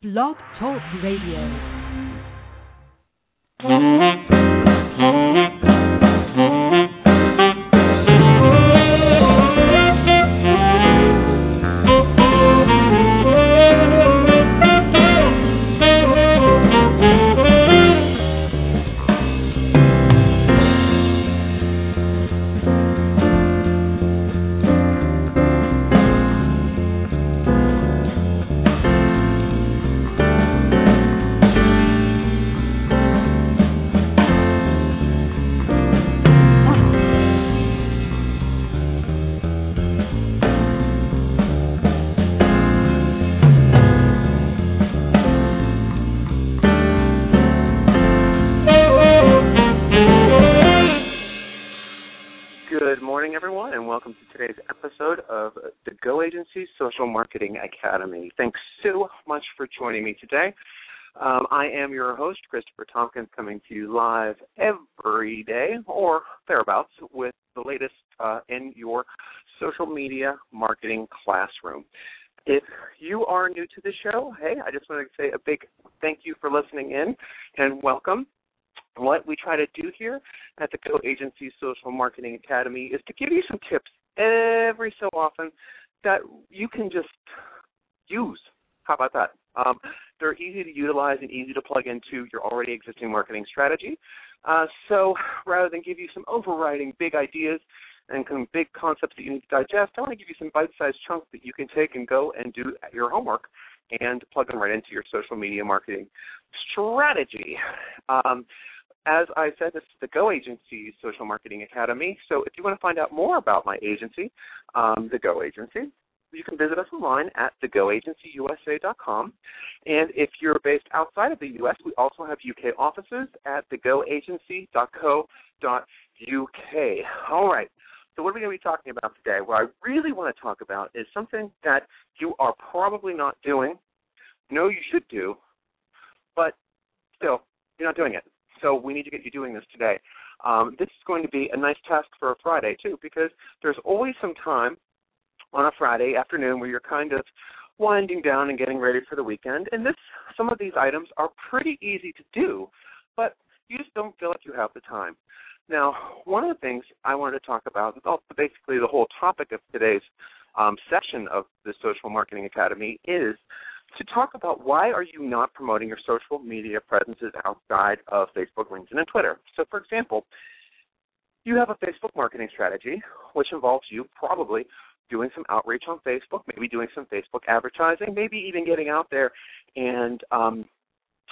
Blog Talk Radio. Mm-hmm. Mm-hmm. Today's episode of the Go Agency Social Marketing Academy. Thanks so much for joining me today. Um, I am your host, Christopher Tompkins, coming to you live every day or thereabouts with the latest uh, in your social media marketing classroom. If you are new to the show, hey, I just want to say a big thank you for listening in and welcome what we try to do here at the Go Agency Social Marketing Academy is to give you some tips every so often that you can just use. How about that? Um, they're easy to utilize and easy to plug into your already existing marketing strategy. Uh, so rather than give you some overriding big ideas and some big concepts that you need to digest, I want to give you some bite-sized chunks that you can take and go and do your homework and plug them right into your social media marketing strategy. Um, as I said, this is the Go Agency Social Marketing Academy. So if you want to find out more about my agency, um, the Go Agency, you can visit us online at thegoagencyusa.com. And if you're based outside of the U.S., we also have UK offices at thegoagency.co.uk. All right. So what are we going to be talking about today? What I really want to talk about is something that you are probably not doing, know you should do, but still, you're not doing it. We need to get you doing this today. Um, this is going to be a nice task for a Friday too, because there's always some time on a Friday afternoon where you're kind of winding down and getting ready for the weekend. And this, some of these items are pretty easy to do, but you just don't feel like you have the time. Now, one of the things I wanted to talk about, basically the whole topic of today's um, session of the Social Marketing Academy is to talk about why are you not promoting your social media presences outside of Facebook, LinkedIn, and Twitter. So, for example, you have a Facebook marketing strategy, which involves you probably doing some outreach on Facebook, maybe doing some Facebook advertising, maybe even getting out there and um,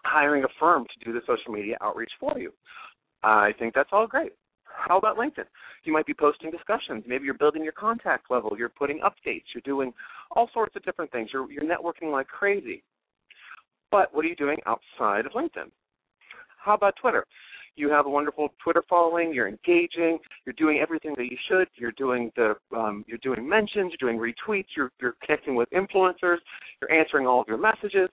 hiring a firm to do the social media outreach for you. I think that's all great. How about LinkedIn? You might be posting discussions. Maybe you're building your contact level. You're putting updates. You're doing all sorts of different things. You're, you're networking like crazy. But what are you doing outside of LinkedIn? How about Twitter? You have a wonderful Twitter following. You're engaging. You're doing everything that you should. You're doing the um, you're doing mentions. You're doing retweets. You're you're connecting with influencers. You're answering all of your messages.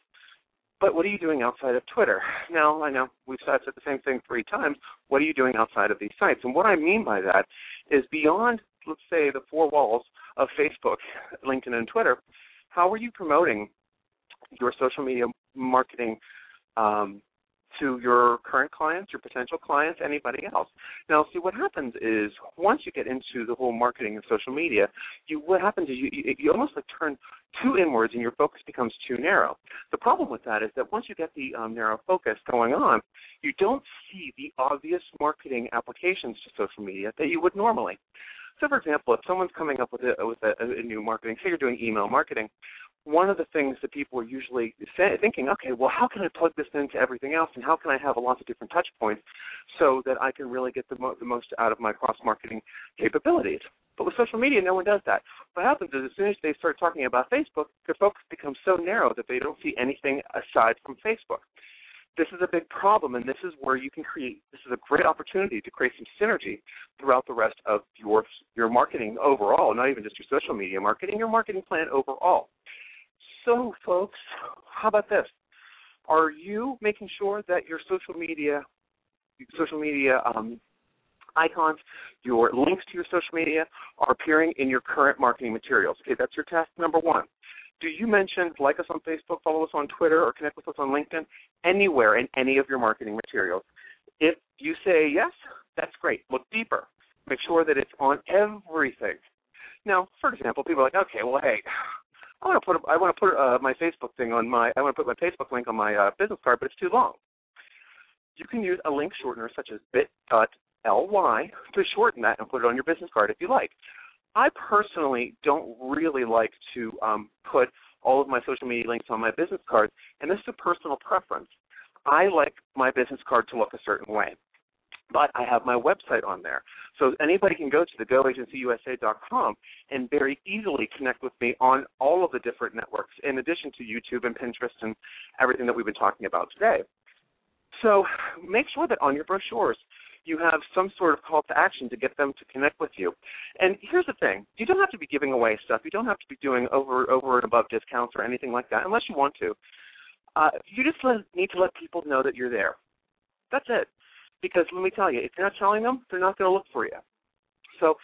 But what are you doing outside of Twitter? Now, I know we've said the same thing three times. What are you doing outside of these sites? And what I mean by that is beyond, let's say, the four walls of Facebook, LinkedIn, and Twitter, how are you promoting your social media marketing um, to your current clients, your potential clients, anybody else. Now, see what happens is once you get into the whole marketing and social media, you what happens is you, you, you almost like turn too inwards and your focus becomes too narrow. The problem with that is that once you get the um, narrow focus going on, you don't see the obvious marketing applications to social media that you would normally. So, for example, if someone's coming up with a, with a, a new marketing, say you're doing email marketing, one of the things that people are usually say, thinking, okay, well, how can I plug this into everything else, and how can I have a lots of different touch points so that I can really get the, mo- the most out of my cross marketing capabilities? But with social media, no one does that. What happens is, as soon as they start talking about Facebook, their focus becomes so narrow that they don't see anything aside from Facebook. This is a big problem, and this is where you can create. This is a great opportunity to create some synergy throughout the rest of your your marketing overall, not even just your social media marketing, your marketing plan overall. So, folks, how about this? Are you making sure that your social media, social media um, icons, your links to your social media are appearing in your current marketing materials? Okay, that's your task number one. Do you mention like us on Facebook, follow us on Twitter, or connect with us on LinkedIn? Anywhere in any of your marketing materials. If you say yes, that's great. Look deeper. Make sure that it's on everything. Now, for example, people are like, okay, well, hey, I want to put I want to put uh, my Facebook thing on my I want to put my Facebook link on my uh, business card, but it's too long. You can use a link shortener such as bit.ly to shorten that and put it on your business card if you like. I personally don't really like to um, put all of my social media links on my business cards, and this is a personal preference. I like my business card to look a certain way, but I have my website on there. So anybody can go to the goagencyusa.com and very easily connect with me on all of the different networks, in addition to YouTube and Pinterest and everything that we've been talking about today. So make sure that on your brochures you have some sort of call to action to get them to connect with you. And here's the thing: you don't have to be giving away stuff. You don't have to be doing over over and above discounts or anything like that, unless you want to. Uh, you just need to let people know that you're there. That's it. Because let me tell you, if you're not telling them, they're not going to look for you. So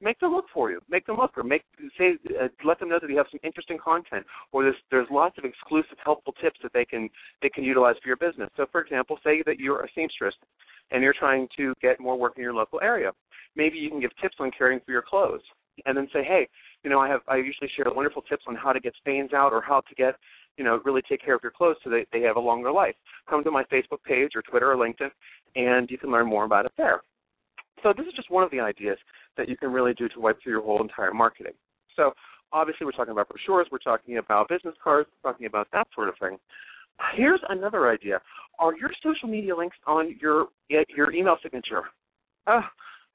make them look for you. Make them look, or make say uh, let them know that you have some interesting content, or there's there's lots of exclusive helpful tips that they can they can utilize for your business. So, for example, say that you're a seamstress and you're trying to get more work in your local area. Maybe you can give tips on caring for your clothes, and then say, hey, you know, I have I usually share wonderful tips on how to get stains out or how to get you know really take care of your clothes so that they have a longer life. Come to my Facebook page or Twitter or LinkedIn, and you can learn more about it there. So this is just one of the ideas that you can really do to wipe through your whole entire marketing. So obviously we're talking about brochures, we're talking about business cards, we're talking about that sort of thing. Here's another idea. Are your social media links on your your email signature? Uh,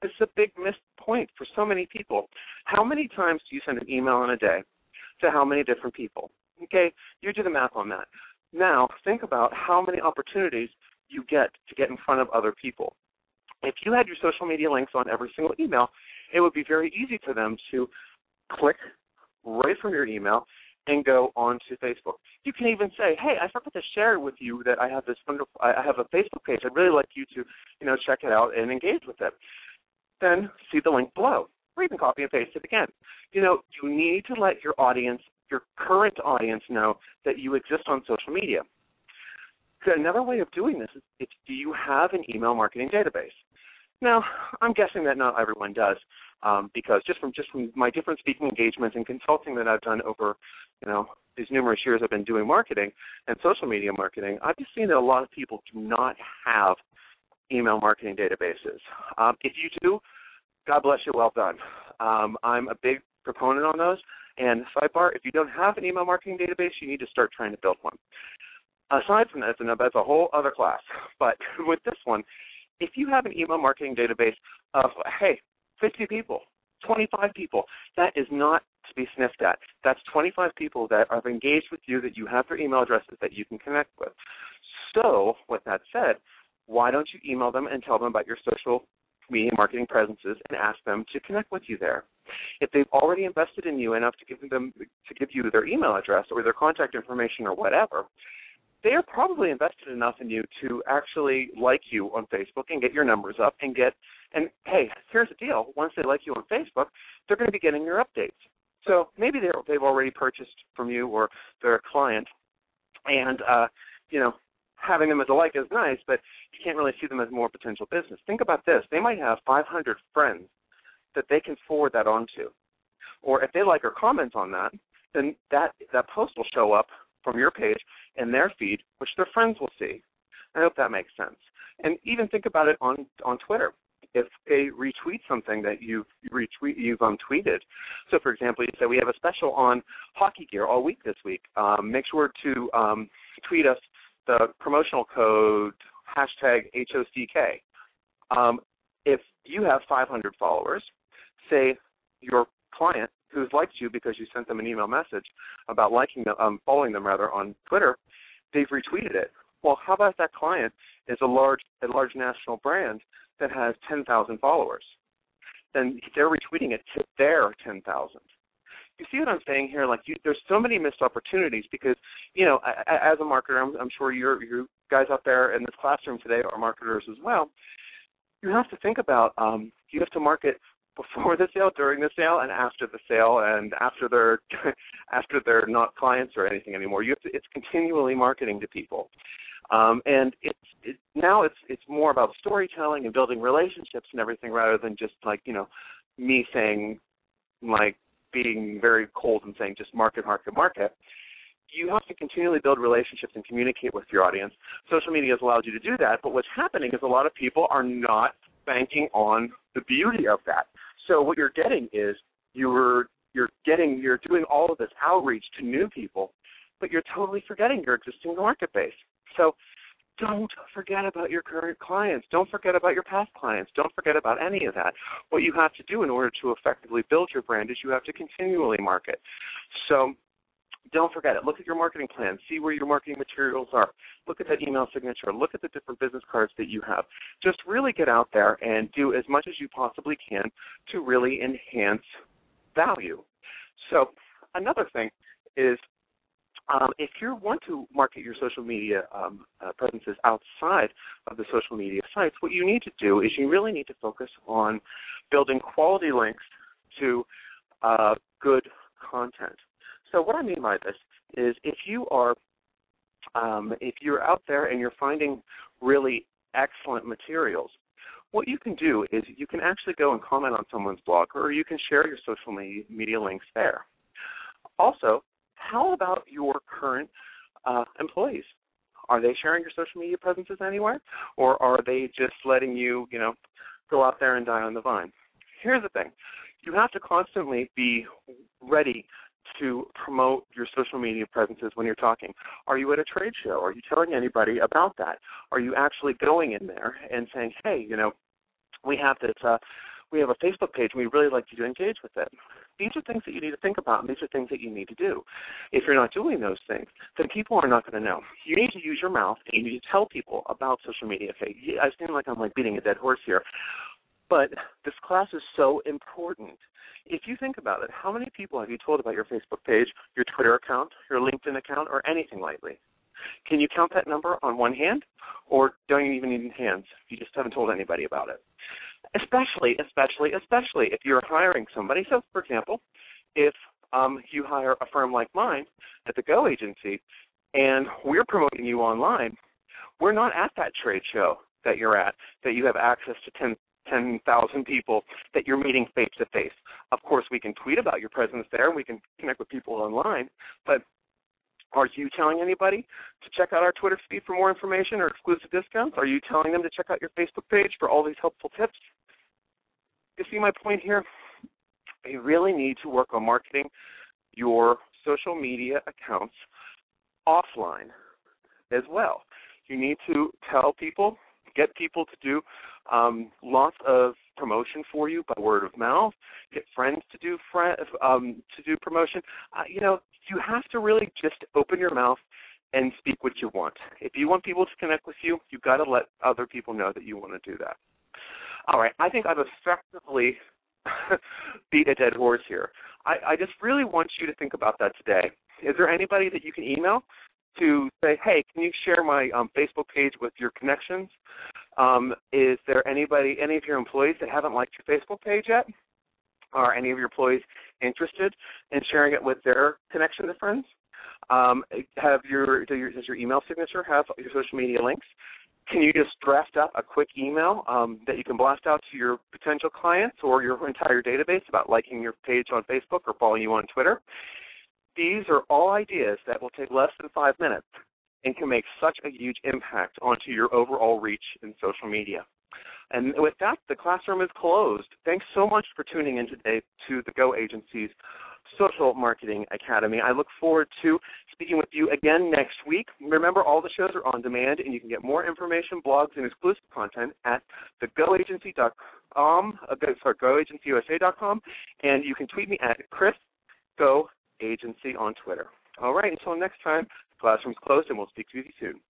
this is a big missed point for so many people. How many times do you send an email in a day to how many different people? Okay, you do the math on that. Now think about how many opportunities you get to get in front of other people. If you had your social media links on every single email, it would be very easy for them to click right from your email and go onto Facebook. You can even say, "Hey, I forgot to share with you that I have this wonderful. I have a Facebook page. I'd really like you to, you know, check it out and engage with it." Then see the link below, or even copy and paste it again. You know, you need to let your audience, your current audience, know that you exist on social media. Another way of doing this is, do you have an email marketing database? Now, I'm guessing that not everyone does, um, because just from just from my different speaking engagements and consulting that I've done over, you know, these numerous years I've been doing marketing and social media marketing, I've just seen that a lot of people do not have email marketing databases. Um, if you do, God bless you, well done. Um, I'm a big proponent on those. And sidebar, if you don't have an email marketing database, you need to start trying to build one. Aside from that, that's a whole other class. But with this one, if you have an email marketing database of, hey, 50 people, 25 people, that is not to be sniffed at. That's 25 people that have engaged with you, that you have their email addresses that you can connect with. So, with that said, why don't you email them and tell them about your social media marketing presences and ask them to connect with you there? If they've already invested in you enough to give them to give you their email address or their contact information or whatever, they are probably invested enough in you to actually like you on Facebook and get your numbers up and get and hey, here's the deal. Once they like you on Facebook, they're going to be getting your updates. So maybe they're, they've already purchased from you or they're a client, and uh, you know having them as a like is nice, but you can't really see them as more potential business. Think about this: they might have 500 friends that they can forward that on to, or if they like or comment on that, then that that post will show up from your page in their feed, which their friends will see. I hope that makes sense. And even think about it on on Twitter. If they retweet something that you've retweet you've um, tweeted, so for example, you say we have a special on hockey gear all week this week. Um, make sure to um, tweet us the promotional code hashtag HOCK. Um, if you have 500 followers, say your client who's liked you because you sent them an email message about liking them, um, following them rather on Twitter, they've retweeted it. Well, how about that client is a large a large national brand that has 10,000 followers? Then they're retweeting it to their 10,000. You see what I'm saying here? Like, you, there's so many missed opportunities because, you know, as a marketer, I'm, I'm sure you're, you guys out there in this classroom today are marketers as well. You have to think about um, you have to market before the sale, during the sale, and after the sale, and after they're after they're not clients or anything anymore. You have to, it's continually marketing to people, um, and it's it, now it's it's more about storytelling and building relationships and everything rather than just like you know me saying like being very cold and saying just market, market, market. You have to continually build relationships and communicate with your audience. Social media has allowed you to do that, but what's happening is a lot of people are not banking on the beauty of that. So what you're getting is you're you're getting you're doing all of this outreach to new people, but you're totally forgetting your existing market base. So don't forget about your current clients. Don't forget about your past clients. Don't forget about any of that. What you have to do in order to effectively build your brand is you have to continually market. So don't forget it. Look at your marketing plan. See where your marketing materials are. Look at that email signature. Look at the different business cards that you have. Just really get out there and do as much as you possibly can to really enhance value. So another thing is um, if you want to market your social media um, uh, presences outside of the social media sites, what you need to do is you really need to focus on building quality links to uh, good content. So what I mean by this is if you are um, if you're out there and you're finding really excellent materials, what you can do is you can actually go and comment on someone's blog or you can share your social media links there. Also, how about your current uh, employees? Are they sharing your social media presences anywhere, or are they just letting you, you know, go out there and die on the vine? Here's the thing: you have to constantly be ready to promote your social media presences when you're talking? Are you at a trade show? Are you telling anybody about that? Are you actually going in there and saying, "Hey, you know, we have this uh we have a Facebook page and we'd really like you to engage with it. These are things that you need to think about and these are things that you need to do. If you're not doing those things, then people are not going to know. You need to use your mouth and you need to tell people about social media. I seem like I'm like beating a dead horse here. But this class is so important. If you think about it, how many people have you told about your Facebook page, your Twitter account, your LinkedIn account, or anything lately? Can you count that number on one hand, or don't you even need hands? You just haven't told anybody about it especially, especially, especially if you're hiring somebody. So, for example, if um, you hire a firm like mine at the Go Agency, and we're promoting you online, we're not at that trade show that you're at, that you have access to 10 10,000 people that you're meeting face to face. Of course, we can tweet about your presence there and we can connect with people online, but are you telling anybody to check out our Twitter feed for more information or exclusive discounts? Are you telling them to check out your Facebook page for all these helpful tips? You see my point here? You really need to work on marketing your social media accounts offline as well. You need to tell people, get people to do um, lots of promotion for you by word of mouth. Get friends to do um, to do promotion. Uh, you know, you have to really just open your mouth and speak what you want. If you want people to connect with you, you've got to let other people know that you want to do that. All right, I think I've effectively beat a dead horse here. I, I just really want you to think about that today. Is there anybody that you can email to say, hey, can you share my um, Facebook page with your connections? Um, is there anybody, any of your employees that haven't liked your Facebook page yet? Are any of your employees interested in sharing it with their connection to friends? Um, have your, do your does your email signature have your social media links? Can you just draft up a quick email um, that you can blast out to your potential clients or your entire database about liking your page on Facebook or following you on Twitter? These are all ideas that will take less than five minutes and can make such a huge impact onto your overall reach in social media. And with that, the classroom is closed. Thanks so much for tuning in today to the Go Agency's Social Marketing Academy. I look forward to speaking with you again next week. Remember, all the shows are on demand, and you can get more information, blogs, and exclusive content at thegoagency.com, uh, sorry, goagencyusa.com, and you can tweet me at Chris Go Agency on Twitter. All right, until next time, the classroom's closed, and we'll speak to you soon.